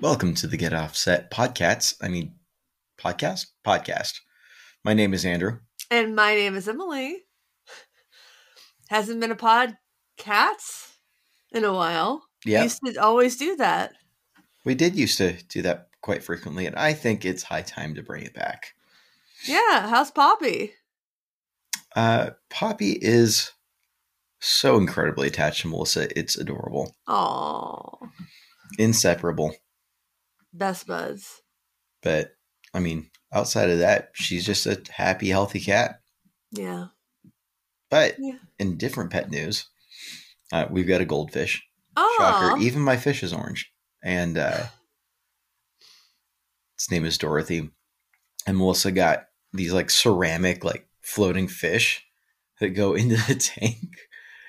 Welcome to the Get Offset podcast. I mean, podcast? Podcast. My name is Andrew. And my name is Emily. Hasn't been a pod cats in a while. Yeah. We used to always do that. We did used to do that quite frequently, and I think it's high time to bring it back. Yeah. How's Poppy? Uh, Poppy is so incredibly attached to Melissa. It's adorable. Oh, Inseparable. best buds. But, I mean, outside of that, she's just a happy, healthy cat. Yeah. But Yeah. in different pet news, uh, we've got a goldfish. Oh, Shocker. Even my fish is orange. And uh, its name is Dorothy. And Melissa got these like ceramic, like floating fish that go into the tank.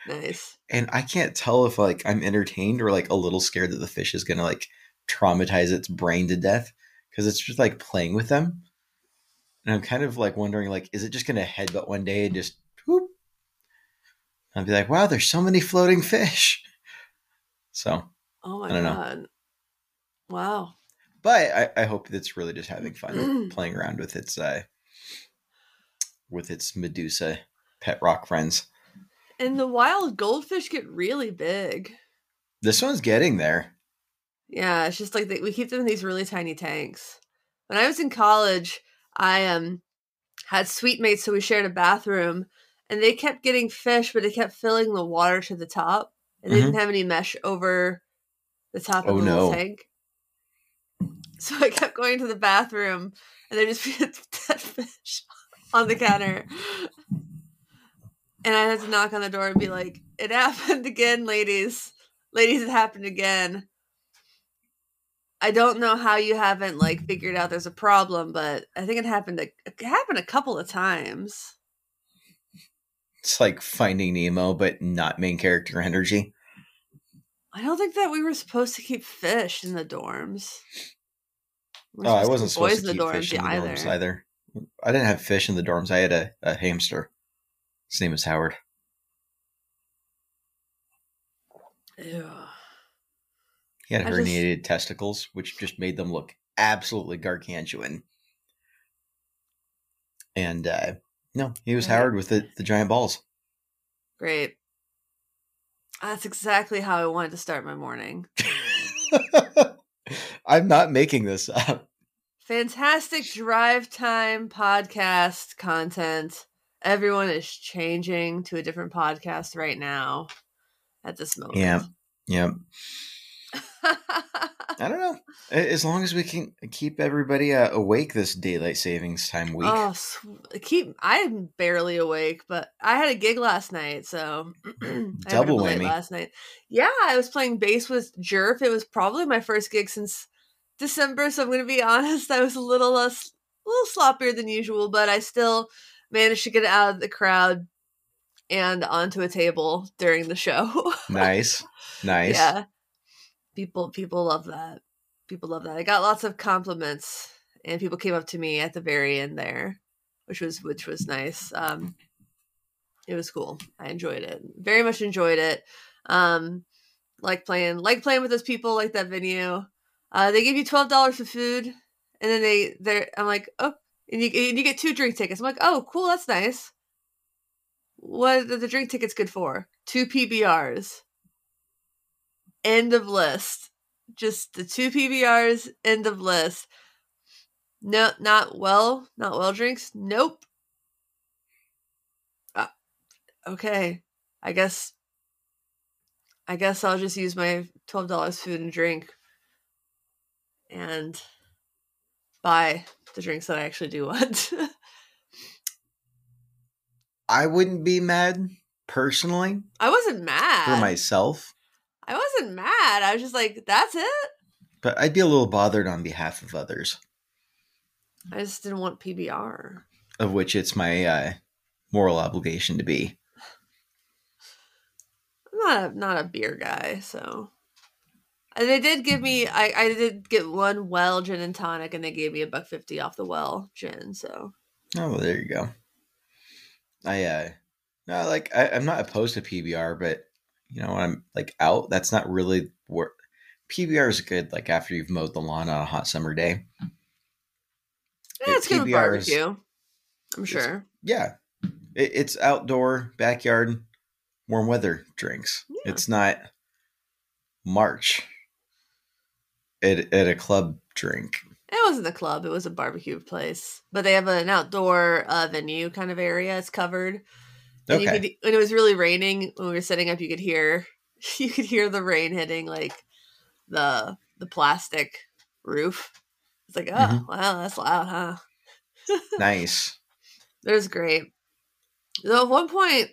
nice. And I can't tell if like I'm entertained or like a little scared that the fish is gonna like traumatize its brain to death because it's just like playing with them. And I'm kind of like wondering, like, is it just gonna headbutt one day and just whoop? I'll be like, wow, there's so many floating fish. So Oh my I don't know. god. Wow. But I, I hope it's really just having fun playing around with its uh with its Medusa pet rock friends. And the wild goldfish get really big. This one's getting there. Yeah, it's just like they, we keep them in these really tiny tanks. When I was in college, I um had suite mates, so we shared a bathroom, and they kept getting fish, but they kept filling the water to the top, and they Mhm. didn't have any mesh over the top of Oh, the no. tank. So I kept going to the bathroom, and there just be a dead fish on the counter. And I had to knock on the door and be like, "It happened again, ladies. Ladies, it happened again." I don't know how you haven't like figured out there's a problem, but I think it happened. A, it happened a couple of times. It's like finding Nemo, but not main character energy. I don't think that we were supposed to keep fish in the dorms. Oh, I wasn't supposed to keep dorms fish in the dorms either. I didn't have fish in the dorms. I had a, a hamster. His name is Howard. Ew. He had I just- herniated testicles, which just made them look absolutely gargantuan. And uh, no, he was Right. Howard with the, the giant balls. Great. That's exactly how I wanted to start my morning. I'm not making this up. Fantastic drive time podcast content. Everyone is changing to a different podcast right now at this moment. Yeah. Yeah. I don't know. As long as we can keep everybody uh, awake this daylight savings time week. oh, sw- keep. I'm barely awake, but I had a gig last night, so Double whammy. last night. Yeah, I was playing bass with Jerf. It was probably my first gig since December, so I'm going to be honest. I was a little less, a little sloppier than usual, but I still managed to get out of the crowd and onto a table during the show. nice. Nice. Yeah. People people love that. People love that. I got lots of compliments and people came up to me at the very end there, which was which was nice. Um it was cool. I enjoyed it. Very much enjoyed it. Um like playing like playing with those people like that venue. Uh they give you $12 for food and then they they're I'm like, "Oh, and you and you get two drink tickets." I'm like, "Oh, cool, that's nice." What the drink tickets good for? Two PBRs. End of list. Just the two PBRs, end of list. No, not well, not well drinks. Nope. Uh, okay, I guess. I guess I'll just use my twelve dollars food and drink, and buy the drinks that I actually do want. I wouldn't be mad personally I wasn't mad. for myself, I wasn't mad. I was just like, that's it. but I'd be a little bothered on behalf of others, I just didn't want PBR. of which it's my uh, moral obligation to be. I'm not a, not a beer guy, so And they did give me I, I did get one well gin and tonic and they gave me a buck fifty off the well gin, so Oh, well, there you go. I uh no, like I, I'm not opposed to PBR, but you know, when I'm like out, that's not really where PBR is good. Like after you've mowed the lawn on a hot summer day. yeah, it's good with PBR is- barbecue. I'm sure. Yeah, it, it's outdoor, backyard, warm weather drinks. Yeah. It's not March at at a club drink. It wasn't a club; it was a barbecue place. But they have an outdoor uh, venue kind of area. It's covered. And you could, when it was really raining, when we were setting up, you could hear you could hear the rain hitting like the the plastic roof. It's like, oh Mhm. wow, that's loud, huh? Nice. It was great. Though at one point,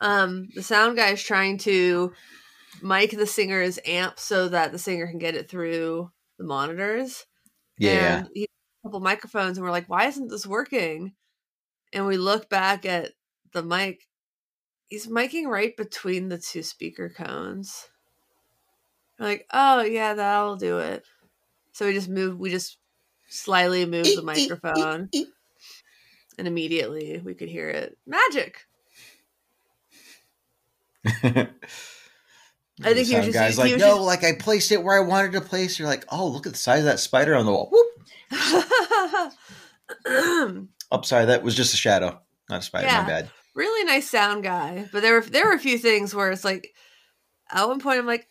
um, the sound guy is trying to mic the singer's amp so that the singer can get it through the monitors. Yeah. And he a couple microphones, and we're like, why isn't this working? And we look back at the mic. He's miking right between the two speaker cones. Like, oh yeah, that'll do it. So we just move. We just slyly move the microphone, and immediately we could hear it. Magic. I think you're just- guys like, no, just- like I placed it where I wanted to place. You're like, oh, look at the size of that spider on the wall. Whoop. Oh, sorry, that was just a shadow, not a spider. Yeah. My bad. Really nice sound guy. But there were there were a few things where it's like at one point I'm like,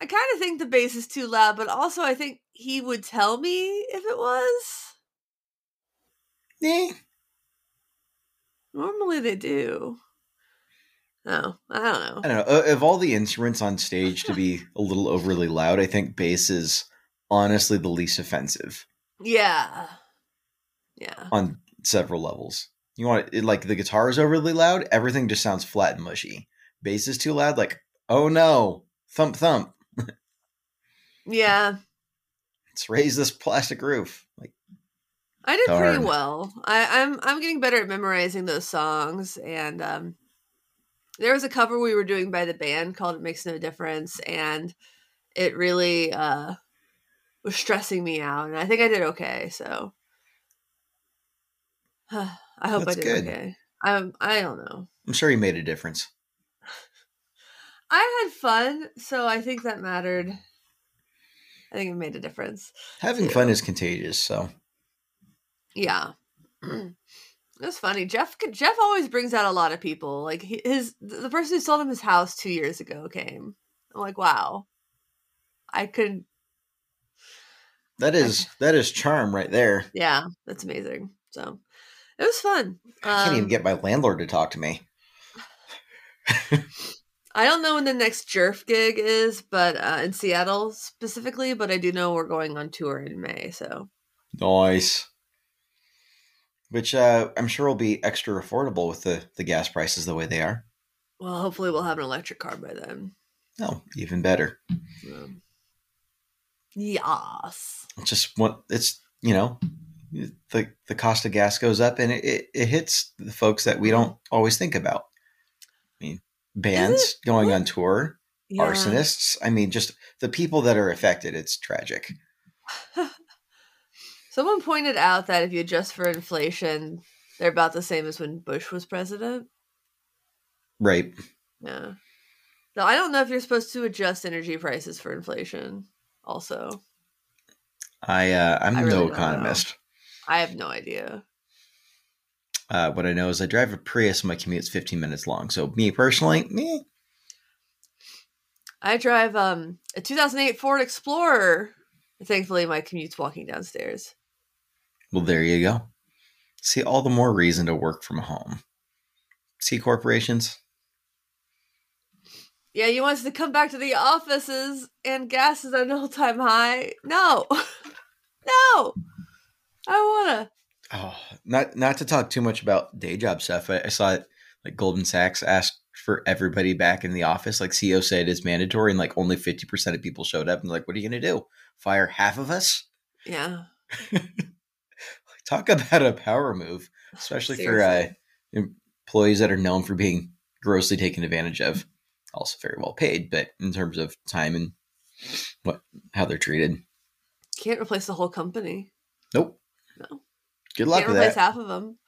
I kind of think the bass is too loud, but also I think he would tell me if it was. Eh, Normally they do. No, I don't know. I don't know. Of all the instruments on stage to be a little overly loud, I think bass is honestly the least offensive Yeah. Yeah. on several levels. You want it like the guitar is overly loud, everything just sounds flat and mushy. Bass is too loud, like, oh no, thump thump. Yeah. Let's raise this plastic roof. Like, I did pretty well. I, I'm I'm getting better at memorizing those songs, and um, there was a cover we were doing by the band called "It Makes No Difference," and it really uh, was stressing me out, and I think I did okay. So I hope That's I did good. okay. I I don't know. I'm sure he made a difference. I had fun, so I think that mattered. I think it made a difference. Having fun is contagious, so Yeah. it was funny. Jeff Jeff always brings out a lot of people. Like his the person who sold him his house 2 years ago came. I'm like, "Wow. I could that is that is charm right there. yeah, that's amazing." So, it was fun. I can't even Um, get my landlord to talk to me. I don't know when the next Jerf gig is, but uh, in Seattle specifically, but I do know we're going on tour in May, so Nice. Which uh, I'm sure will be extra affordable with the, the gas prices the way they are. well, hopefully we'll have an electric car by then. No, even better. Um, yes. It's just what it's you know, the the cost of gas goes up and it, it, it hits the folks that we don't always think about. I mean, bands going on tour, Yeah. arsonists. I mean, just the people that are affected. It's tragic. Someone pointed out that if you adjust for inflation, they're about the same as when Bush was president. Right. Yeah. Now, I don't know if you're supposed to adjust energy prices for inflation. Also, I uh, I'm really no don't know. I have no idea. Uh, what I know is I drive a Prius. and My commute's 15 minutes long. So me personally, me, I drive um a 2008 Ford Explorer. Thankfully, my commute's walking downstairs. well, there you go. See, all the more reason to work from home. See, corporations. Yeah, you want us to come back to the offices and gas is at an all-time high? No, no, I wanna. Oh, not not to talk too much about day job stuff. I, I saw it like Goldman Sachs asked for everybody back in the office. Like CEO said, it's mandatory, and like only 50 percent of people showed up. And like, what are you gonna do? Fire half of us? Yeah, Talk about a power move, especially for uh, employees that are known for being grossly taken advantage of. Also very well paid, but in terms of time and what how they're treated. Can't replace the whole company. Nope. No. Good luck Can't replace that. half of them.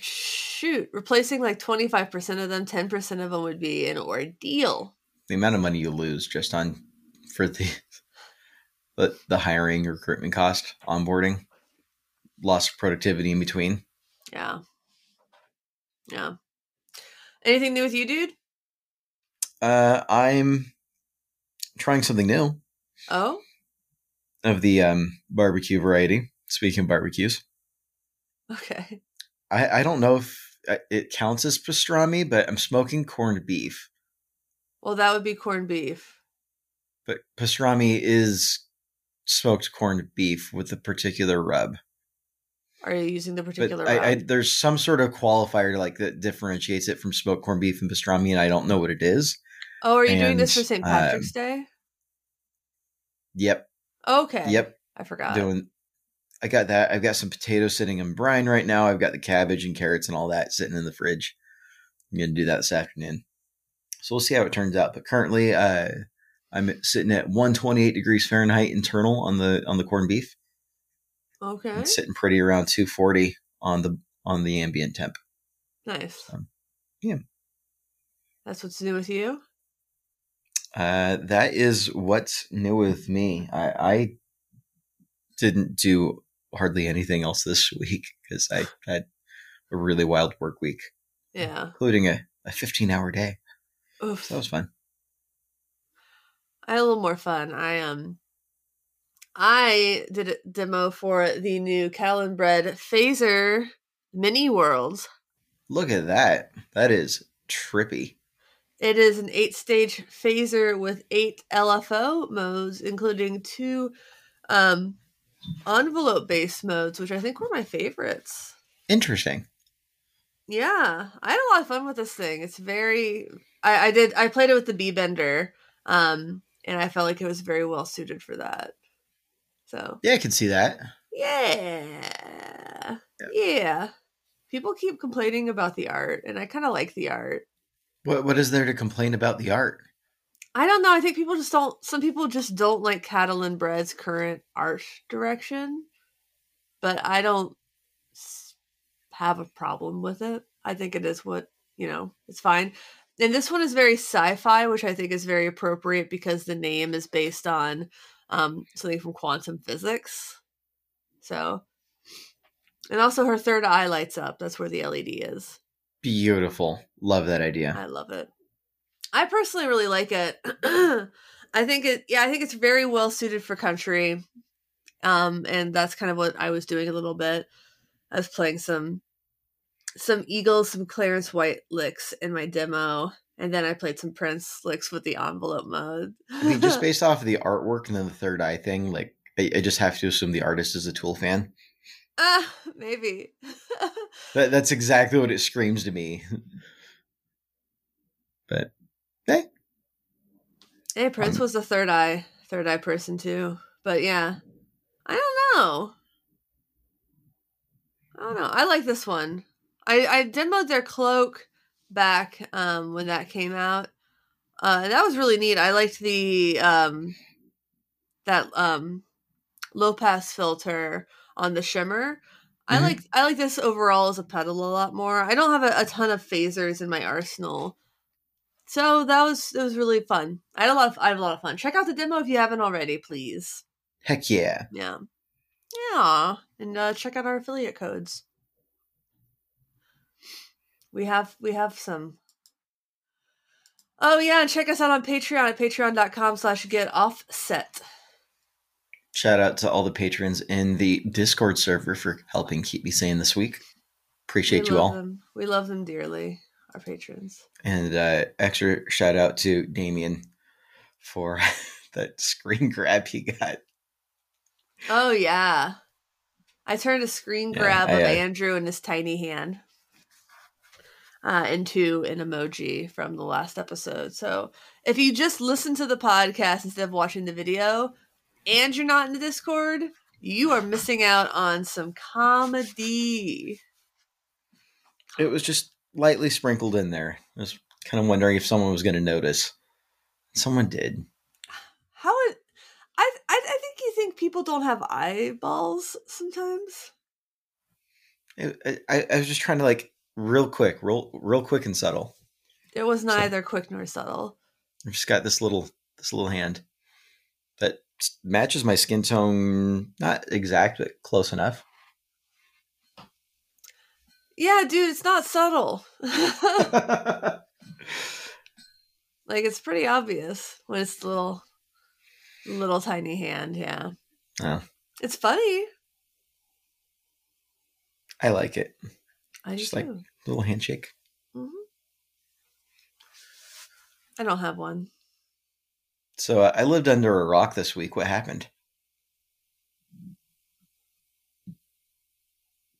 Shoot, replacing like 25% of them, 10% of them would be an ordeal. The amount of money you lose just on for the the, the hiring, recruitment cost, onboarding, lost productivity in between. Yeah. Yeah. Anything new with you, dude? Uh, I'm trying something new Oh, of the um, barbecue variety. Speaking of barbecues, okay. I, I don't know if uh, it counts as pastrami, but I'm smoking corned beef. Well, that would be corned beef. But pastrami is smoked corned beef with a particular rub. Are you using the But particular I, I, there's some sort of qualifier like that differentiates it from smoked corned beef and pastrami, and I don't know what it is. Oh, are you doing this for St. um, Patrick's Day? Yep, Okay. yep. I forgot. Doing. I got that. I've got some potatoes sitting in brine right now. I've got the cabbage and carrots and all that sitting in the fridge. I'm gonna do that this afternoon. So we'll see how it turns out. But currently, uh, I'm sitting at 128 degrees Fahrenheit internal on the on the corned beef. Okay. It's sitting pretty around 240 on the on the ambient temp. Nice. Um, yeah. That's what's new with you? Uh, that is what's new with me. I, I didn't do hardly anything else this week because I had a really wild work week, Yeah. including a, a 15 hour day. Oof. So that was fun. I had a little more fun. I um I did a demo for the new Catalinbread Phaser Many Worlds. Look at that. That is trippy. It is an eight stage phaser with eight LFO modes, including two um envelope based modes, which I think were my favorites. Interesting. Yeah, I had a lot of fun with this thing. It's very I, I did I played it with the B bender, um, and I felt like it was very well suited for that. So Yeah, I can see that. Yeah. Yeah. People keep complaining about the art, and I kind of like the art. What What is there to complain about the art? I don't know. I think people just don't, some people just don't like Catalinbread's current art direction, but I don't have a problem with it. I think it is what, you know, it's fine. And this one is very sci fi, which I think is very appropriate because the name is based on um, something from quantum physics. So, and also her third eye lights up. That's where the LED is. Beautiful. Love that idea. I love it. I personally really like it. I think it yeah, I think it's very well suited for country. Um and that's kind of what I was doing a little bit. I was playing some some Eagles, some Clarence White licks in my demo, and then I played some Prince licks with the envelope mode. I mean, just based off of the artwork and then the third eye thing, like I, I just have to assume the artist is a Tool fan. ah, maybe. That, that's exactly what it screams to me. but hey, Hey, Prince Um, was a third eye, third eye person too. But yeah, I don't know. I don't know. I like this one. I I demoed their cloak back um when that came out. Uh, that was really neat. I liked the um that um low pass filter on the shimmer. I Mhm. like I like this overall as a pedal a lot more. I don't have a, a ton of phasers in my arsenal. So that was it was really fun. I had a lot of I had a lot of fun. Check out the demo if you haven't already, please. heck yeah. Yeah. Yeah. And uh, check out our affiliate codes. We have we have some. Oh yeah, and check us out on Patreon at patreon.com slash get offset. Shout out to all the patrons in the Discord server for helping keep me sane this week. Appreciate we you all. Them. We love them dearly, our patrons. And uh, extra shout out to Damien for that screen grab he got. Oh yeah. I turned a screen Yeah, grab I, of uh, Andrew in his tiny hand uh, into an emoji from the last episode. So if you just listen to the podcast instead of watching the video and you're not in the Discord, you are missing out on some comedy. It was just lightly sprinkled in there. I was kind of wondering if someone was going to notice. Someone did. How would I, I? I think you think people don't have eyeballs sometimes. I, I, I was just trying to like real quick, real real quick and subtle. It was So- neither quick nor subtle. I've just got this little this little hand that matches my skin tone, not exact, but close enough. Yeah, dude, it's not subtle. like it's pretty obvious when it's little little tiny hand, yeah. Oh. It's funny. I like it. I do Just like- too. Little handshake. hmm I don't have one. So uh, I lived under a rock this week. What happened?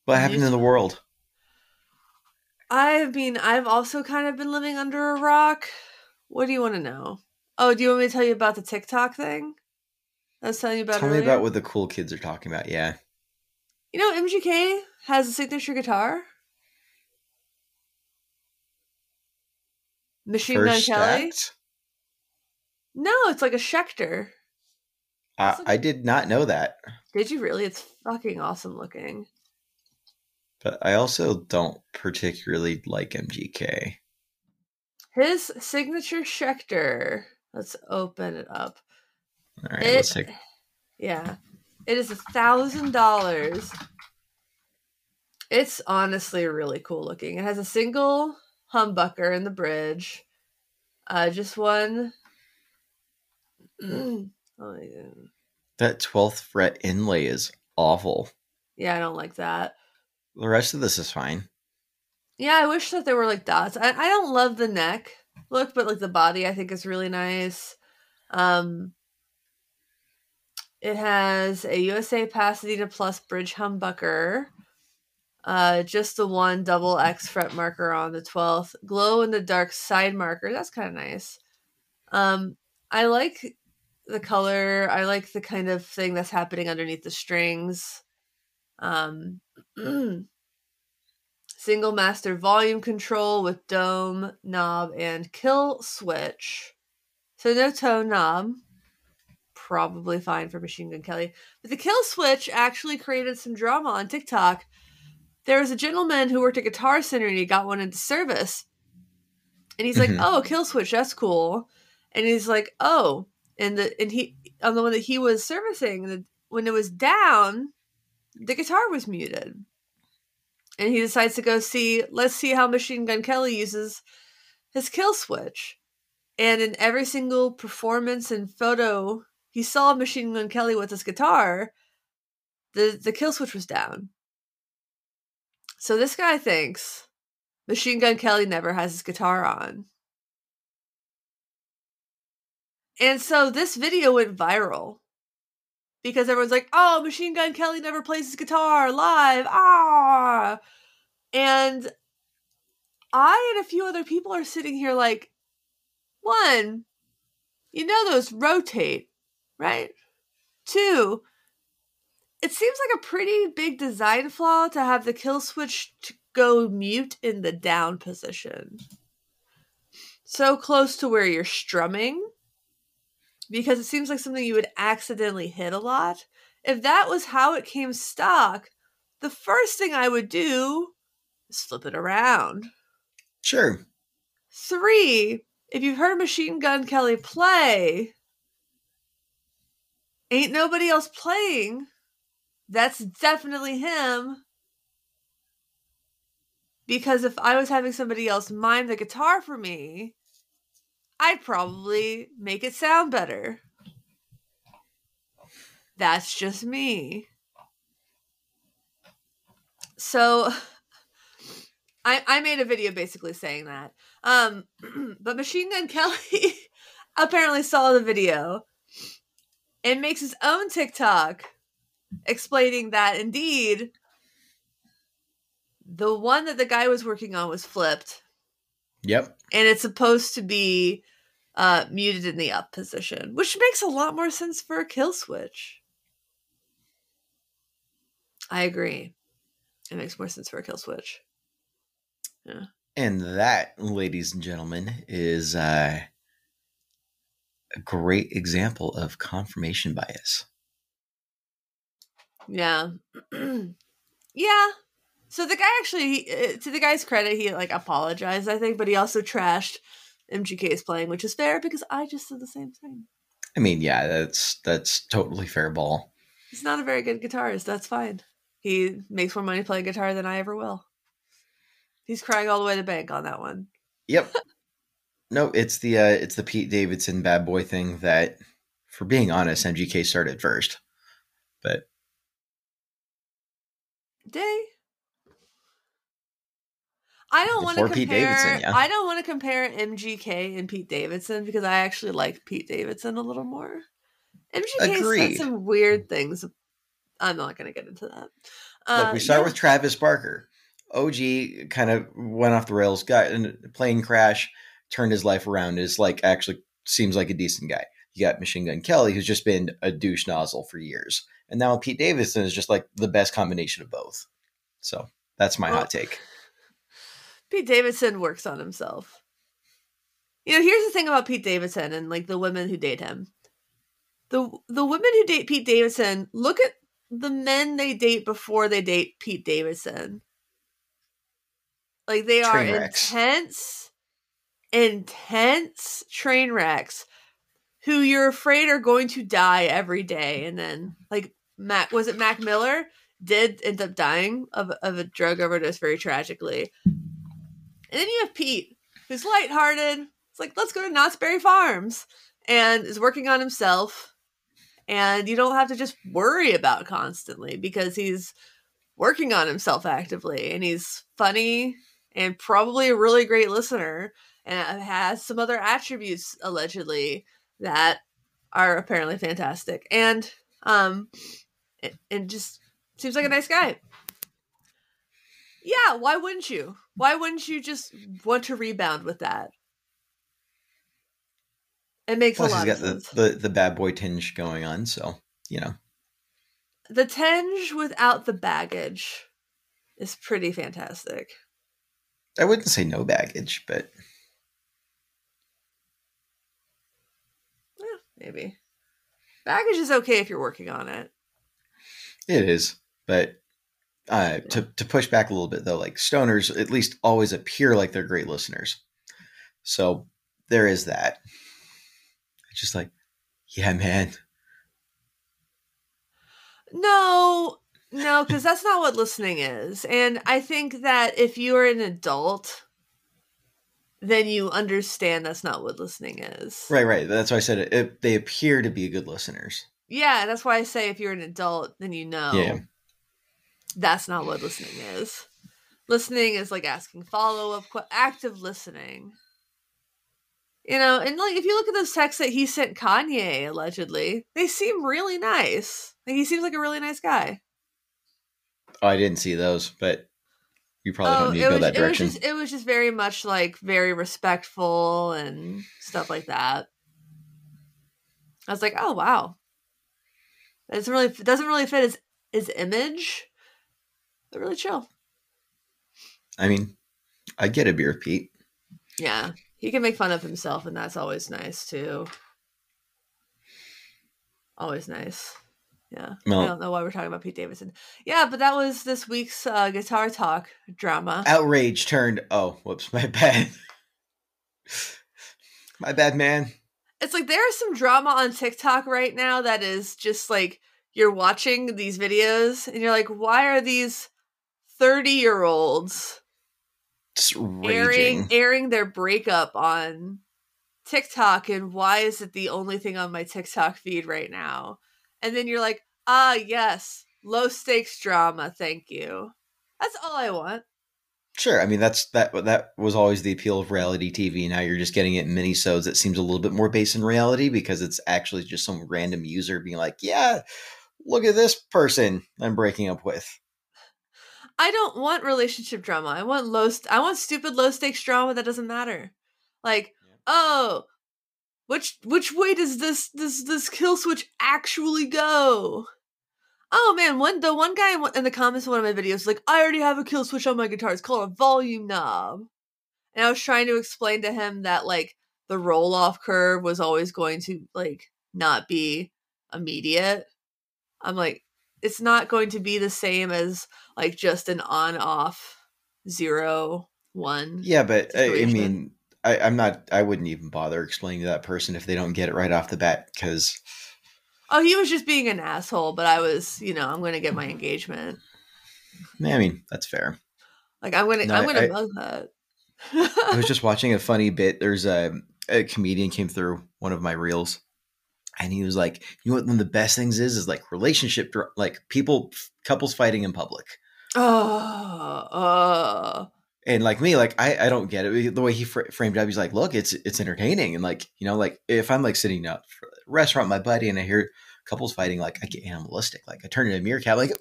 What happened in the world? I mean, I've also kind of been living under a rock. What do you want to know? Oh, do you want me to tell you about the TikTok thing? I was telling you about Tell me about what the cool kids are talking about. Yeah. You know, MGK has a signature guitar. Machine Gun Kelly. act. No, it's like a Schecter. Uh, I did not know that, Did you really? It's fucking awesome looking. But I also don't particularly like MGK. His signature Schecter. Let's open it up. All right, It- let's take. Yeah. It is a thousand dollars. It's honestly really cool looking. It has a single humbucker in the bridge. Uh just one. oh my God. That 12th fret inlay is awful. Yeah, I don't like that. The rest of this is fine. Yeah, I wish that there were like dots. I, I don't love the neck look, but like the body I think is really nice. Um it has a USA Pasadena Plus bridge humbucker. Uh just the one double X fret marker on the 12th. Glow in the dark side marker. That's kind of nice. Um I like the color. I like the kind of thing that's happening underneath the strings. Um single master volume control with dome, knob, and kill switch. So no tone knob. Probably fine for Machine Gun Kelly. But the kill switch actually created some drama on TikTok. There was a gentleman who worked at Guitar Center and he got one into service. And he's like, Mhm. Oh, kill switch, that's cool. And he's like, Oh. And the and he on the one that he was servicing, the, when it was down, the guitar was muted. And he decides to go see let's see how machine gun kelly uses his kill switch. And in every single performance and photo he saw machine gun kelly with his guitar the the kill switch was down. So this guy thinks machine gun kelly never has his guitar on. And so this video went viral because everyone's like, "Oh, Machine Gun Kelly never plays his guitar live." Ah, and I and a few other people are sitting here like, one, you know those rotate, right? Two, it seems like a pretty big design flaw to have the kill switch to go mute in the down position. So close to where you're strumming because it seems like something you would accidentally hit a lot. If that was how it came stock, the first thing I would do is flip it around. Sure. Three, if you've heard Machine Gun Kelly play, ain't nobody else playing. That's definitely him. Because if I was having somebody else mime the guitar for me, I'd probably make it sound better. That's just me. So I I made a video basically saying that. Um but Machine Gun Kelly apparently saw the video and makes his own TikTok explaining that indeed the one that the guy was working on was flipped Yep. and it's supposed to be uh, muted in the up position, which makes a lot more sense for a kill switch. I agree. It makes more sense for a kill switch. Yeah. And that, ladies and gentlemen, is uh a great example of confirmation bias. Yeah. yeah. So the guy actually, uh, to the guy's credit, he like apologized, I think, but he also trashed MGK's playing, which is fair because I just said the same thing. I mean, yeah, that's that's totally fair ball. He's not a very good guitarist. That's fine. He makes more money playing guitar than I ever will. He's crying all the way to the bank on that one. Yep. no, it's the uh, it's the Pete Davidson bad boy thing that, for being honest, MGK started first, but day. I don't want to compare. Yeah. I don't want to compare MGK and Pete Davidson because I actually like Pete Davidson a little more. MGK Agreed. said some weird things. I'm not going to get into that. Look, we um, start yeah. with Travis Barker. OG kind of went off the rails, got in a plane crash, turned his life around. Is like actually seems like a decent guy. You got Machine Gun Kelly, who's just been a douche nozzle for years, and now Pete Davidson is just like the best combination of both. So that's my Well, hot take. Pete Davidson works on himself. You know, here's the thing about Pete Davidson and like the women who date him. The the women who date Pete Davidson, look at the men they date before they date Pete Davidson. Like they are wrecks. intense, intense train wrecks who you're afraid are going to die every day. And then like Mac was it Mac Miller did end up dying of of a drug overdose very tragically. And then you have Pete, who's lighthearted. It's like, let's go to Knott's Berry Farms and is working on himself. And you don't have to just worry about constantly because he's working on himself actively and he's funny and probably a really great listener and has some other attributes allegedly that are apparently fantastic. And um and just seems like a nice guy. Yeah, why wouldn't you? Why wouldn't you just want to rebound with that? It makes Plus, a he's lot got of the, sense. the the bad boy tinge going on, so you know. The tinge without the baggage is pretty fantastic. I wouldn't say no baggage, but Yeah, maybe. Baggage is okay if you're working on it. it is. But uh, to to push back a little bit though, like stoners at least always appear like they're great listeners. So there is that. It's just like, yeah, man. No, no, because that's not what listening is. And I think that if you're an adult, then you understand that's not what listening is. Right, right. That's why I said it, it, they appear to be good listeners. Yeah, that's why I say if you're an adult, then you know Yeah. That's not what listening is. Listening is like asking follow up, active listening. You know, and like if you look at those texts that he sent Kanye allegedly, they seem really nice. Like he seems like a really nice guy. Oh, I didn't see those, but you probably oh, don't need to go was that it was direction. just it was just very much like very respectful and stuff like that. I was like, oh wow, it doesn't really doesn't really fit his his image. But really chill. I mean, I get a beer, Pete. Yeah, he can make fun of himself, and that's always nice too. Always nice. Yeah, I don't know why we're talking about Pete Davidson. Yeah, but that was this week's uh, guitar talk drama. Outrage turned. Oh, whoops, my bad. my bad, man. it's like there's some drama on TikTok right now that is just like you're watching these videos and you're like, why are these 30 year olds airing airing their breakup on TikTok and why is it the only thing on my TikTok feed right now? And then you're like, ah yes, low stakes drama, thank you. That's all I want. Sure. I mean, that's that. That was always the appeal of reality TV. Now you're just getting it in minisodes that seems a little bit more based in reality because it's actually just some random user being like, "Yeah, look at this person I'm breaking up with." I don't want relationship drama. I want low. St- I want stupid low stakes drama that doesn't matter. Like, oh, which which way does this this this kill switch actually go? Oh man, one the one guy in in the comments of one of my videos was like, I already have a kill switch on my guitar. It's called a volume knob. And I was trying to explain to him that like the roll off curve was always going to like not be immediate. I'm like, it's not going to be the same as like just an on off zero one. Yeah, but uh, I, I mean, I, I'm not. I wouldn't even bother explaining to that person if they don't get it right off the bat because Oh, he was just being an asshole, but I was, you know, I'm going to get my engagement. I mean that's fair. Like I'm going to, No, I'm going I- that. I was just watching a funny bit. There's a, a comedian came through one of my reels, and he was like, "You know what? One of the best things is is like relationship, like people, couples fighting in public." oh, oh, And like me, like I, I don't get it. The way he fr- framed it up, he's like, "Look, it's it's entertaining." And like you know, like if I'm like sitting out for a restaurant, my buddy, and I hear couples fighting, like I get animalistic. Like I turn into a meerkat, like,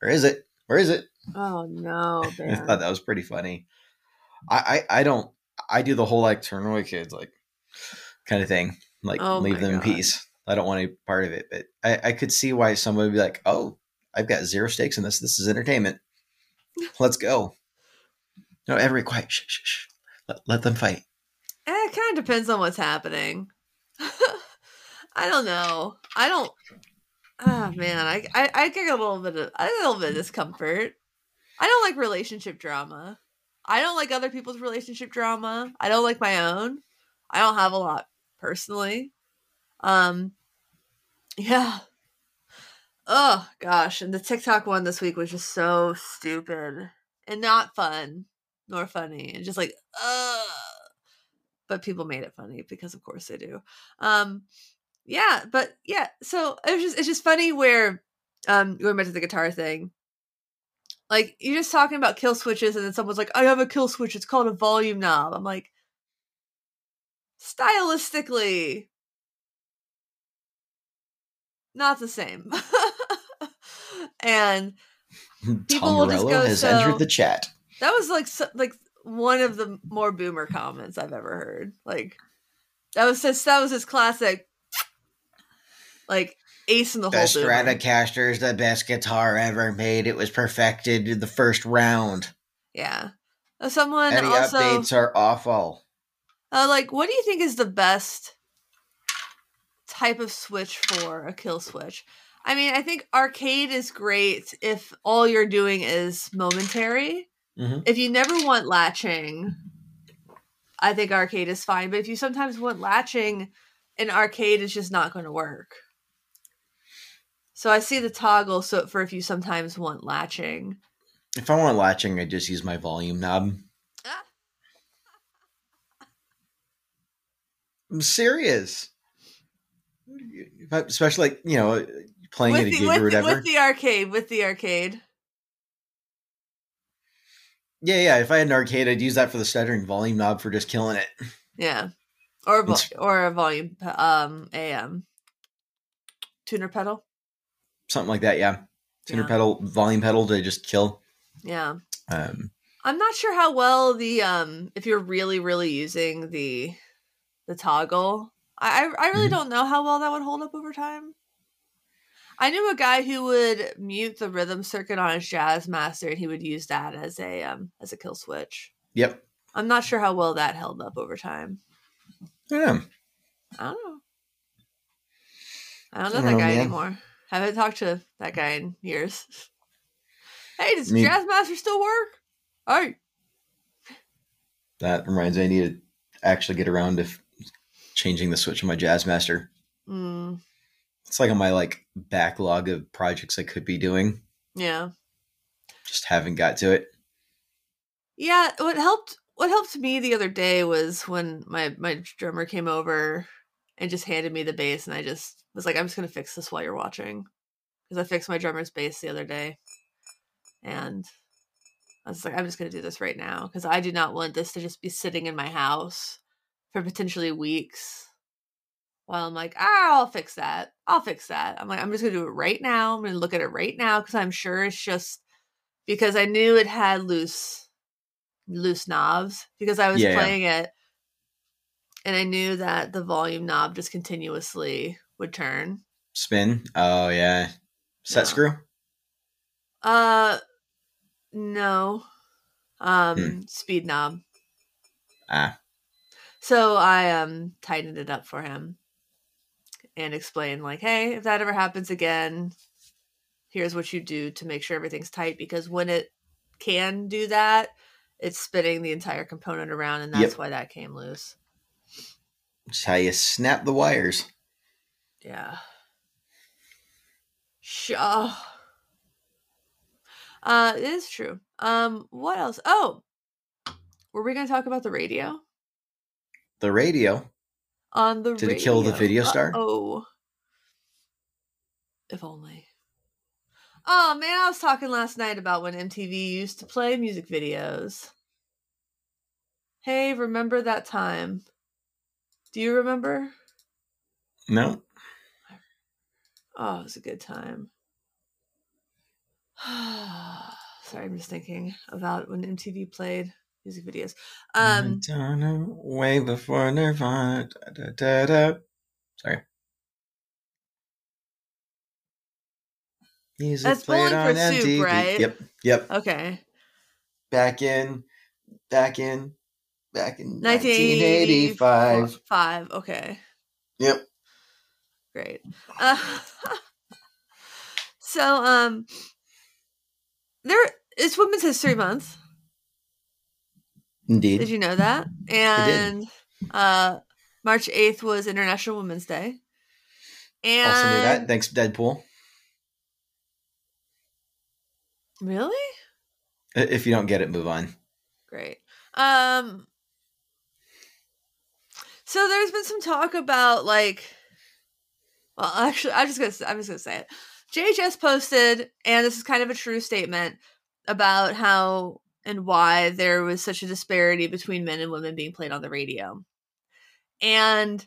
where is it? Where is it? oh no, I thought that was pretty funny. I, I I don't I do the whole like turn away kids like kind of thing. Like Oh leave them in peace. I don't want any part of it. But I, I could see why someone would be like, Oh, I've got zero stakes in this. This is entertainment. Let's go. No, every quiet. Shh, shh, shh. Let, let them fight. Eh, it kind of depends on what's happening. I don't know. I don't. Ah man, I, I I get a little bit of a little bit of discomfort. I don't like relationship drama. I don't like other people's relationship drama. I don't like my own. I don't have a lot personally. Um, yeah. Oh gosh, and the TikTok one this week was just so stupid and not fun nor funny and just like uh but people made it funny because of course they do um yeah but yeah so it was just it's just funny where um going back to the guitar thing like you're just talking about kill switches and then someone's like i have a kill switch it's called a volume knob i'm like stylistically not the same and People will just go has so- entered the chat. That was like so, like one of the more boomer comments I've ever heard. Like that was just that was his classic like ace in the The hole. Stratocaster is the best guitar ever made. It was perfected in the first round. Yeah. Someone Any also updates are awful. Uh, like what do you think is the best type of switch for a kill switch? I mean, I think arcade is great if all you're doing is momentary. Mhm. If you never want latching, I think arcade is fine. But if you sometimes want latching, an arcade is just not going to work. So I see the toggle so for if you sometimes want latching. If I want latching, I just use my volume knob. Ah. I'm serious. Especially like you know, playing at a With gig the, or with, the, whatever. with the arcade, with the arcade. yeah, yeah. If I had an arcade, I'd use that for the stuttering volume knob for just killing it. Yeah. Or or a volume um a um tuner pedal. Something like that. Yeah. Tuner Yeah. pedal, volume pedal to just kill. Yeah. Um, I'm not sure how well the um if you're really really using the the toggle. I I, really Mhm. don't know how well that would hold up over time. I knew a guy who would mute the rhythm circuit on his Jazzmaster and he would use that as a um as a kill switch. yep. I'm not sure how well that held up over time. Yeah. I don't know. I don't know I that don't know, guy man. anymore. Haven't talked to that guy in years. Hey, does I mean- Jazzmaster still work? Hey. That reminds me, I need to actually get around to changing the switch on my Jazzmaster. Mm, It's like on my like backlog of projects I could be doing. yeah. Just haven't got to it. Yeah, what helped what helped me the other day was when my my drummer came over and just handed me the bass and I just was like I'm just going to fix this while you're watching cuz I fixed my drummer's bass the other day. And I was like I'm just going to do this right now cuz I do not want this to just be sitting in my house for potentially weeks. While I'm like, ah, I'll fix that. I'll fix that. I'm like, I'm just gonna do it right now. I'm gonna look at it right now because I'm sure it's just because I knew it had loose loose knobs because I was Yeah, yeah. playing it and I knew that the volume knob just continuously would turn. Spin. Oh yeah. Set Yeah. screw. Uh no. Um Hmm. speed knob. Ah. So I um tightened it up for him and explained like, hey, if that ever happens again, here's what you do to make sure everything's tight because when it can do that, it's spinning the entire component around and that's Yep. why that came loose. It's how you snap the wires. Yeah. Sure. Uh, it is true. Um, what else? Oh, were we going to talk about the radio? The radio. On the Did it kill the video star? Oh, if only. Oh man, I was talking last night about when MTV used to play music videos. Hey, remember that time? Do you remember? No. Oh, it was a good time. Sorry, I'm just thinking about when MTV played music videos. Um, Madonna, way before Nirvana. Da, da, da, da. Sorry. Music That's played Bowling on for Soup, MTV. right? Yep. Yep. okay, Back in, back in, back in 1985. 1985. Five. Okay, Yep. great. Uh, so, um, there it's Women's History Month. Indeed. Did you know that? And uh, March eighth was International Women's Day. And also knew that. Thanks, Deadpool. really If you don't get it, move on. great. Um, so there's been some talk about like, well, actually, I'm just gonna I'm just gonna say it. JHS posted, and this is kind of a true statement about how and why there was such a disparity between men and women being played on the radio, and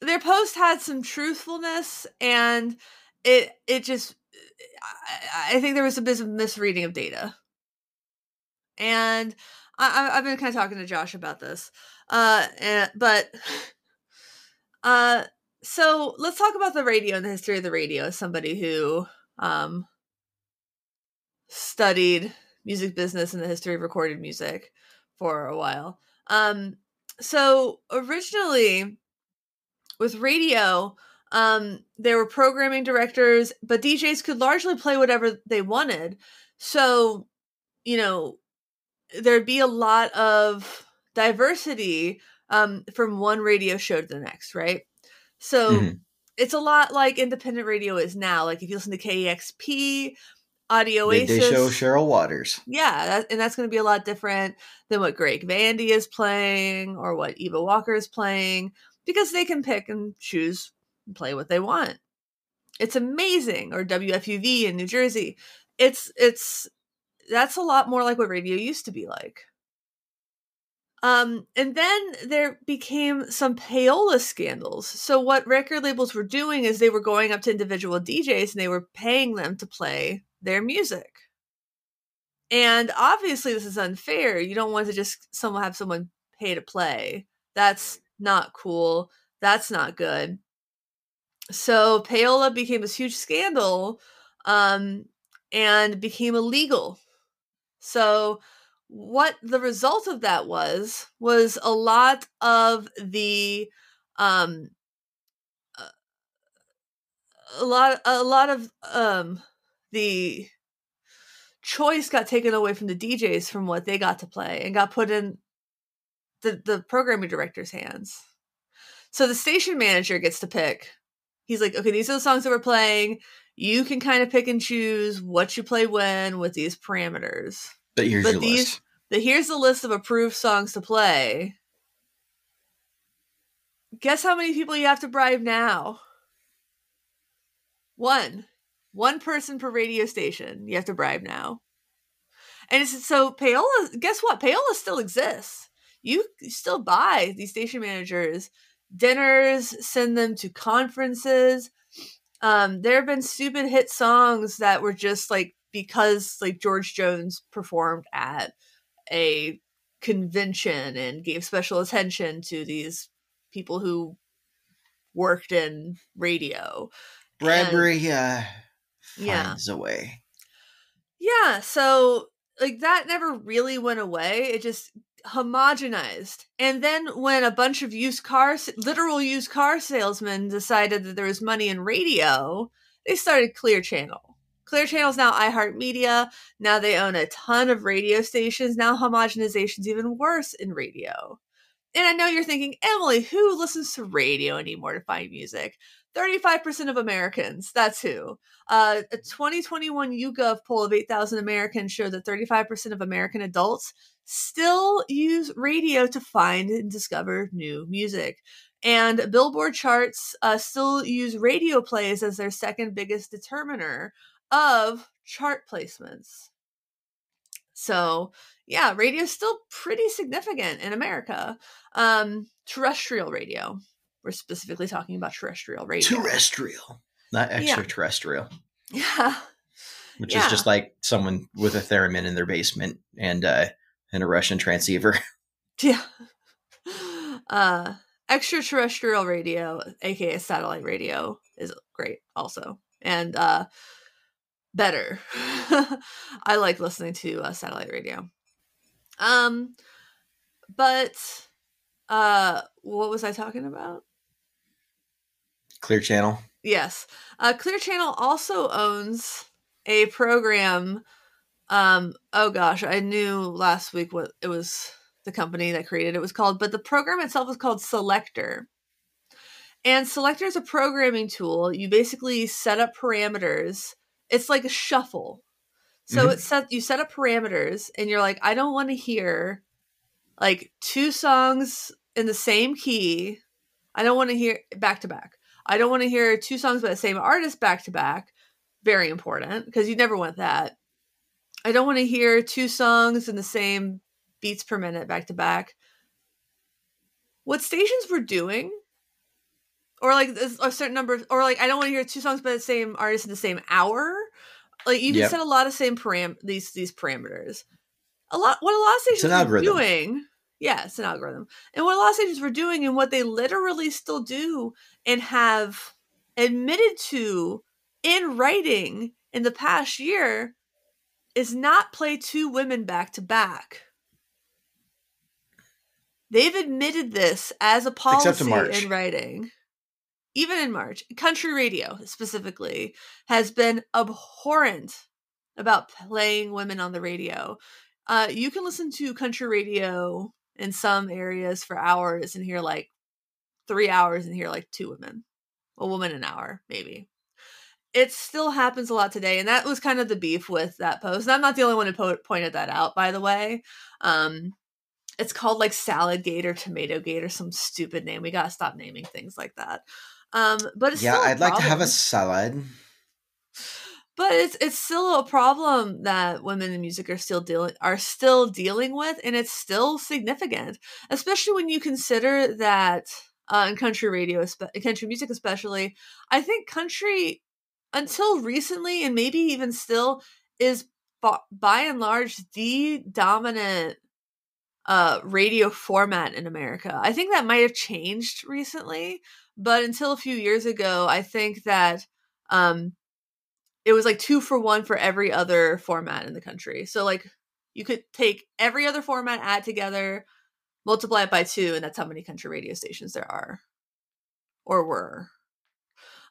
their post had some truthfulness, and it it just I, I think there was a bit of misreading of data and I, I've been kind of talking to Josh about this. Uh, and, but uh, so let's talk about the radio and the history of the radio as somebody who um studied music business and the history of recorded music for a while. Um, so originally with radio, um, there were programming directors, but DJs could largely play whatever they wanted. So, you know, there'd be a lot of diversity um, from one radio show to the next, right? So Mhm. it's a lot like independent radio is now. Like if you listen to KEXP, Audio Midday they show Cheryl Waters. yeah, that, and that's going to be a lot different than what Greg Vandy is playing or what Eva Walker is playing because they can pick and choose and play what they want. It's amazing. Or WFUV in New Jersey. It's it's that's a lot more like what radio used to be like. Um, and then there became some payola scandals. So what record labels were doing is they were going up to individual DJs and they were paying them to play their music. And obviously this is unfair. You don't want to just someone have someone pay to play. That's not cool. That's not good. So payola became this huge scandal um and became illegal. So what the result of that was was a lot of the um uh, a lot a lot of um the choice got taken away from the DJs from what they got to play and got put in the the programming director's hands. So the station manager gets to pick. He's like, okay, these are the songs that we're playing. You can kind of pick and choose what you play when with these parameters. But here's But these- list. The, here's the list of approved songs to play. Guess how many people you have to bribe now? One. One person per radio station you have to bribe now. And so payola, guess what? Payola still exists. You still buy these station managers dinners, send them to conferences. Um, there have been stupid hit songs that were just like because like George Jones performed at a convention and gave special attention to these people who worked in radio. Bradbury uh, Yeah. finds a way. Yeah, so like that never really went away. It just homogenized. And then when a bunch of used cars, literal used car salesmen decided that there was money in radio, they started Clear Channel. Clear Channel is now iHeartMedia. Now they own a ton of radio stations. Now homogenization is even worse in radio. And I know you're thinking, Emily, who listens to radio anymore to find music? 35% of Americans. That's who. Uh, a 2021 YouGov poll of 8,000 Americans showed that 35% of American adults still use radio to find and discover new music. And Billboard charts uh, still use radio plays as their second biggest determiner of chart placements. So, yeah, radio is still pretty significant in America. Um, terrestrial radio. We're specifically talking about terrestrial radio. Terrestrial, not extraterrestrial. Yeah. Which Yeah. is just like someone with a theremin in their basement and uh, and a Russian transceiver. Yeah. Uh, extraterrestrial radio, aka satellite radio, is great also. And uh, better. I like listening to uh, satellite radio. Um, but uh, what was I talking about? Clear Channel. Yes. Uh, Clear Channel also owns a program. Um, oh gosh, I knew last week what it was the company that created it was called, but the program itself is called Selector. And Selector is a programming tool. You basically set up parameters. It's like a shuffle. So Mhm. it's set you set up parameters and you're like, I don't want to hear like two songs in the same key. I don't want to hear back to back. I don't want to hear two songs by the same artist back to back. Very important because you never want that. I don't want to hear two songs in the same beats per minute back to back. What stations were doing, or like a certain number, of, or like I don't want to hear two songs by the same artist in the same hour. Like you can Yep. set a lot of same param these these parameters. A lot what a lot of stations algorithm. doing. Yeah, it's an algorithm. And what Los Angeles were doing, and what they literally still do, and have admitted to in writing in the past year, is not play two women back to back. They've admitted this as a policy in in writing. Even in March, country radio specifically has been abhorrent about playing women on the radio. Uh, you can listen to country radio in some areas for hours and hear like three hours and hear like two women, a woman an hour, maybe. It still happens a lot today, and that was kind of the beef with that post. And I'm not the only one who po- pointed that out, by the way. Um, it's called like Salad Gate or Tomato Gate or some stupid name. We gotta stop naming things like that. Um, but it's Yeah, I'd like to have a salad. But it's it's still a problem that women in music are still dealing are still dealing with and it's still significant especially when you consider that uh, in country radio country music especially i think country until recently and maybe even still is by, by and large the dominant uh radio format in america. I think that might have changed recently but until a few years ago i think that um it was like two for one for every other format in the country. So like you could take every other format, add together, multiply it by two, and that's how many country radio stations there are. Or were.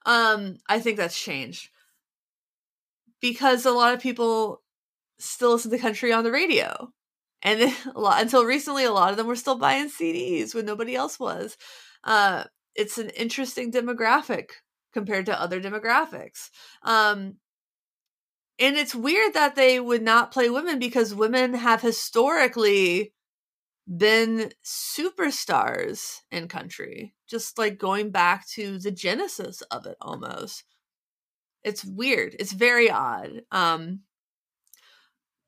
Um, I think that's changed. Because a lot of people still listen to country on the radio. And a lot until recently a lot of them were still buying CDs when nobody else was. Uh it's an interesting demographic compared to other demographics. Um, and it's weird that they would not play women because women have historically been superstars in country, just like going back to the genesis of it almost. It's weird. It's very odd. Um,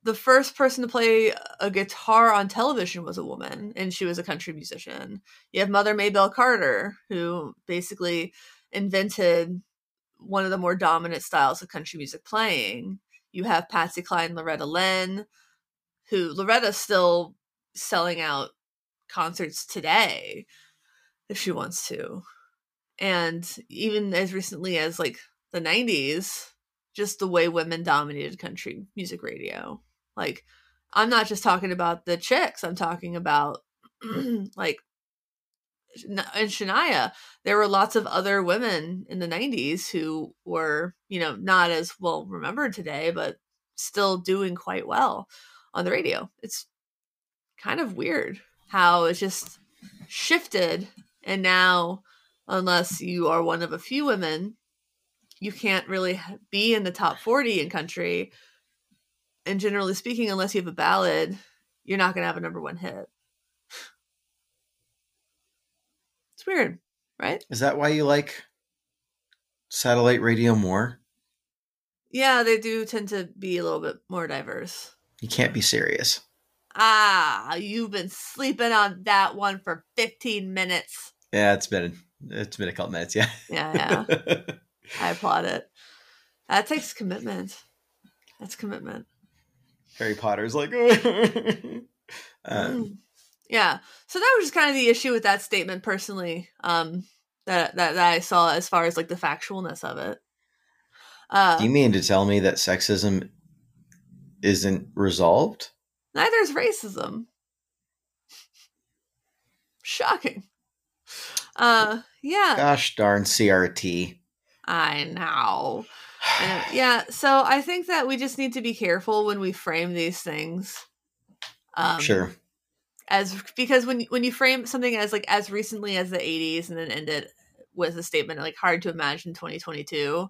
the first person to play a guitar on television was a woman, and she was a country musician. You have Mother Maybelle Carter, who basically invented one of the more dominant styles of country music playing. You have Patsy Cline, Loretta Lynn, who Loretta's still selling out concerts today if she wants to. And even as recently as like the 90s, just the way women dominated country music radio. Like I'm not just talking about the chicks. I'm talking about like in Shania, there were lots of other women in the 90s who were, you know, not as well remembered today, but still doing quite well on the radio. It's kind of weird how it's just shifted. And now, unless you are one of a few women, you can't really be in the top 40 in country. And generally speaking, unless you have a ballad, you're not going to have a number one hit. It's weird, right? Is that why you like satellite radio more? Yeah, they do tend to be a little bit more diverse. You can't be serious. Ah, you've been sleeping on that one for 15 minutes. Yeah, it's been it's been a couple minutes, yeah. Yeah, yeah. I applaud it. That takes commitment. That's commitment. Harry Potter's like um, Mm. Yeah. So that was just kind of the issue with that statement personally. Um that that, that I saw as far as like the factualness of it. Uh Do you mean to tell me that sexism isn't resolved? neither is racism. Shocking. Uh yeah. Gosh darn CRT. I know. And, yeah, so I think that we just need to be careful when we frame these things. Um, sure. As because when when you frame something as like as recently as the '80s and then end it with a statement like hard to imagine 2022.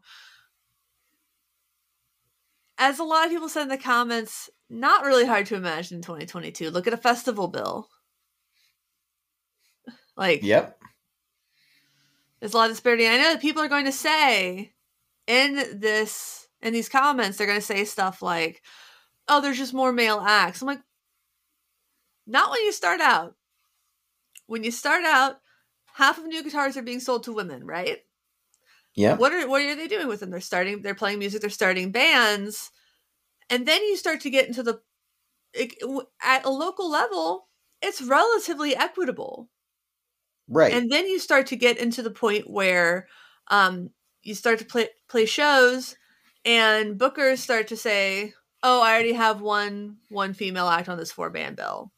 As a lot of people said in the comments, not really hard to imagine 2022. Look at a festival bill. Like Yep. there's a lot of disparity. I know that people are going to say in this in these comments, they're going to say stuff like, "Oh, there's just more male acts." I'm like, not when you start out. When you start out, half of new guitars are being sold to women, right? Yeah. What are what are they doing with them? They're starting. They're playing music. They're starting bands, and then you start to get into the it, at a local level. It's relatively equitable Right. and then you start to get into the point where um, you start to play play shows and bookers start to say oh i already have one one female act on this four band bill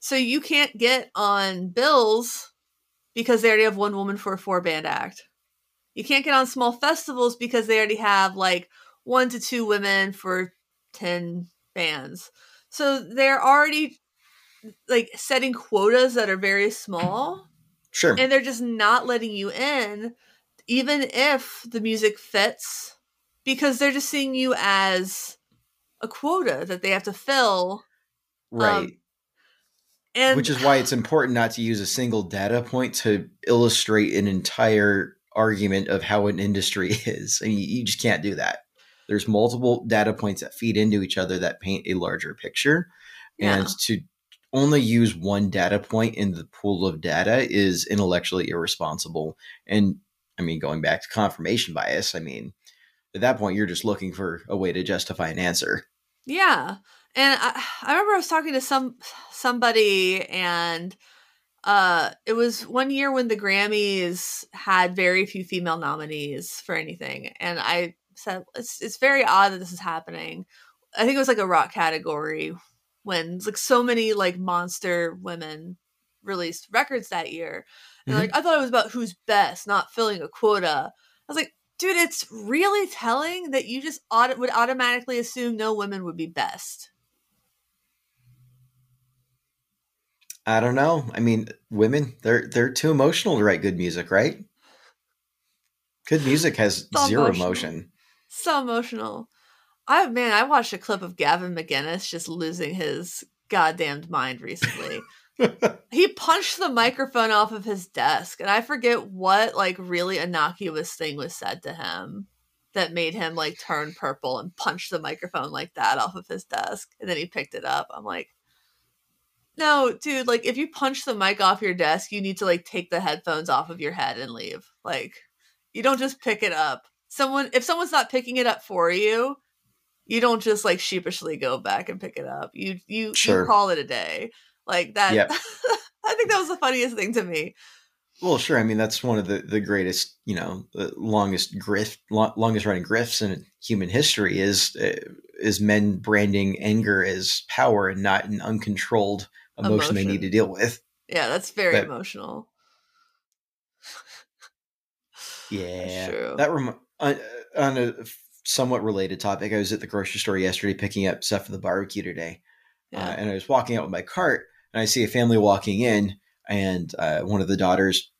so you can't get on bills because they already have one woman for a four band act you can't get on small festivals because they already have like one to two women for 10 bands so they're already like setting quotas that are very small sure. and they're just not letting you in even if the music fits because they're just seeing you as a quota that they have to fill right. um, and Which is why it's important not to use a single data point to illustrate an entire argument of how an industry is. I mean, you just can't do that. There's multiple data points that feed into each other that paint a larger picture. yeah. And to only use one data point in the pool of data is intellectually irresponsible. And I mean, going back to confirmation bias, I mean, at that point, you're just looking for a way to justify an answer. Yeah. And I, I remember I was talking to some somebody and uh it was one year when the Grammys had very few female nominees for anything and I said it's it's very odd that this is happening. I think it was like a rock category when like so many like monster women released records that year. And Mhm. like I thought it was about who's best, not filling a quota. I was like, dude, it's really telling that you just auto- would automatically assume no women would be best. I don't know. I mean, women they're they're too emotional to write good music, right? Good music has So zero emotional. emotion. So emotional. I man, I watched a clip of Gavin McInnes just losing his goddamned mind recently. he punched the microphone off of his desk, and I forget what like really innocuous thing was said to him that made him like turn purple and punch the microphone like that off of his desk. And then he picked it up. I'm like, no, dude, like if you punch the mic off your desk, you need to like take the headphones off of your head and leave. Like you don't just pick it up. Someone if someone's not picking it up for you, you don't just like sheepishly go back and pick it up. You you, Sure. you call it a day. Like that Yep. I think that was the funniest thing to me. Well, sure. I mean, that's one of the, the greatest, you know, the longest grift, lo- longest running grifts in human history is uh, is men branding anger as power and not an uncontrolled emotion, they need to deal with. Yeah, that's very But- emotional. Yeah, True. that rem- on, on a somewhat related topic. I was at the grocery store yesterday picking up stuff for the barbecue today, Yeah. uh, and I was walking out with my cart, and I see a family walking in, and uh, one of the daughters,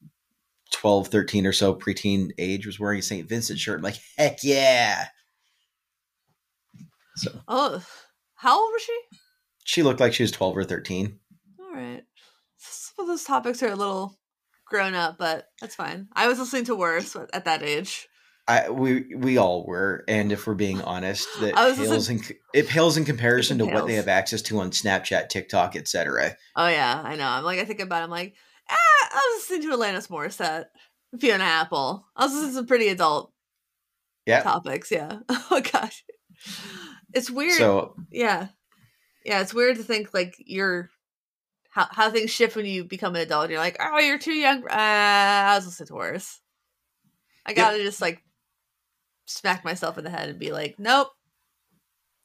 12, 13 or so, preteen age, was wearing a St. Vincent shirt. I'm like, heck yeah! So oh, how old was she? she looked like she was 12 or 13. Right. Some of those topics are a little grown up, but that's fine. I was listening to worse at that age. I we we all were, and if we're being honest, that pales in it pales in comparison to what they have access to on Snapchat, TikTok, etc. Oh yeah, I know. I'm like I think about. it, I'm like, ah, I was listening to Alanis Morissette, Fiona Apple. I was listening to some pretty adult Yeah. topics. Yeah. Oh gosh, it's weird. So yeah, yeah, it's weird to think like you're how how things shift when you become an adult. You're like, oh, you're too young. Uh, I was listening to worse. I gotta just like smack myself in the head and be like, nope,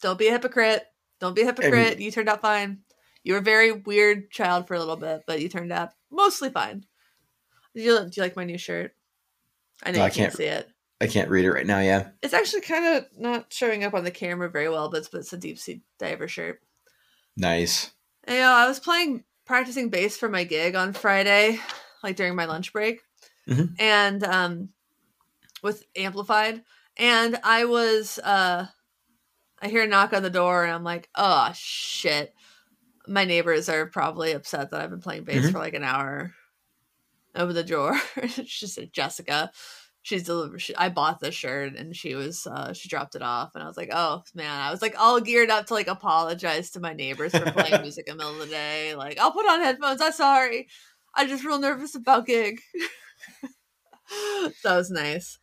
don't be a hypocrite. Don't be a hypocrite. you turned out fine. You were a very weird child for a little bit, but you turned out mostly fine. Do you, do you like my new shirt? I know No, you I can't, can't- see it. I can't read it right now. Yeah. It's actually kind of not showing up on the camera very well, but it's, but it's a deep sea diver shirt. Nice. And, you know, I was playing practicing bass for my gig on Friday, like during my lunch break, Mhm. and um, with amplified, and I was uh, I hear a knock on the door, and I'm like, oh shit, my neighbors are probably upset that I've been playing bass Mhm. for like an hour. over the door. she said, Jessica. She's delivered. She, I bought the shirt and she was uh, she dropped it off and I was like, oh man, I was like all geared up to like apologize to my neighbors for playing music in the middle of the day. Like, I'll put on headphones. I'm sorry. I'm just real nervous about gig. that was nice.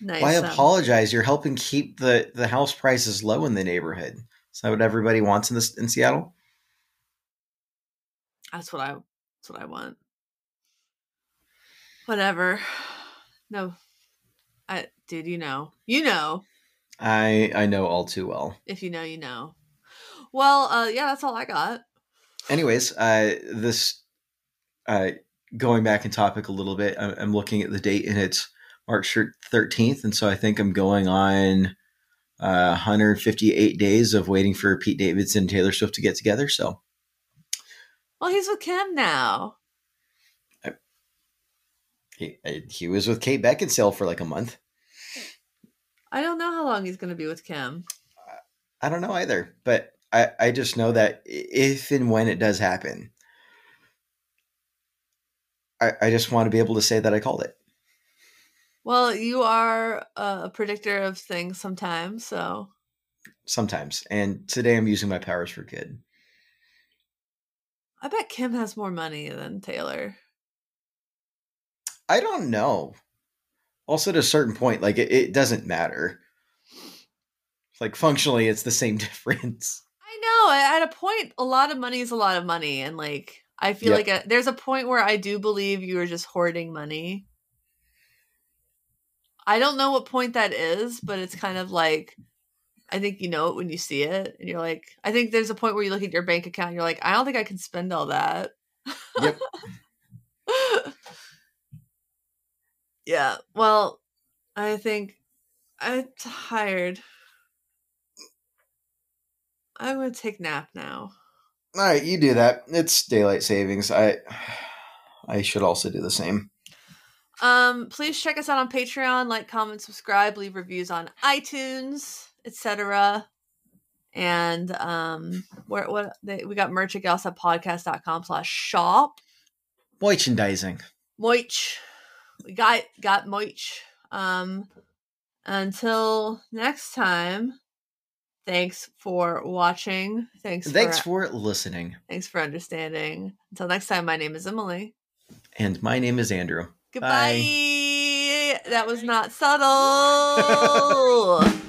Nice. Why um, apologize? You're helping keep the the house prices low in the neighborhood. Is that what everybody wants in this in Seattle? That's what I. That's what I want. Whatever. No, dude. You know. You know. I I know all too well. If you know, you know. Well, uh, yeah, that's all I got. Anyways, uh, this uh, going back in topic a little bit. I- I'm looking at the date and it's March 13th, and so I think I'm going on uh, 158 days of waiting for Pete Davidson and Taylor Swift to get together. So Well, he's with Kim now. he he was with Kate Beckinsale for like a month. I don't know how long he's going to be with Kim. I don't know either, but I, I just know that if and when it does happen, I, I just want to be able to say that I called it. Well, you are a predictor of things sometimes, so Sometimes. And today I'm using my powers for good. I bet Kim has more money than Taylor. I don't know. Also, at a certain point, like it, it doesn't matter. Like functionally, it's the same difference. I know. At a point, a lot of money is a lot of money, and like I feel Yep. like a, there's a point where I do believe you are just hoarding money. I don't know what point that is, but it's kind of like I think you know it when you see it, and you're like, I think there's a point where you look at your bank account, and you're like, I don't think I can spend all that. Yep. yeah. Well, I think I'm tired. I'm gonna take nap now. All right, you do that. It's daylight savings. I I should also do the same. Um, please check us out on Patreon, like, comment, subscribe, leave reviews on iTunes, etc. And um, where what they, we got merch at getoffsetpodcast.com slash shop. Merchandising. Moich. We got got Moich. Um until next time. Thanks for watching. Thanks Thanks for, for listening. thanks for understanding. Until next time, my name is Emily. And my name is Andrew. Goodbye. That was not subtle.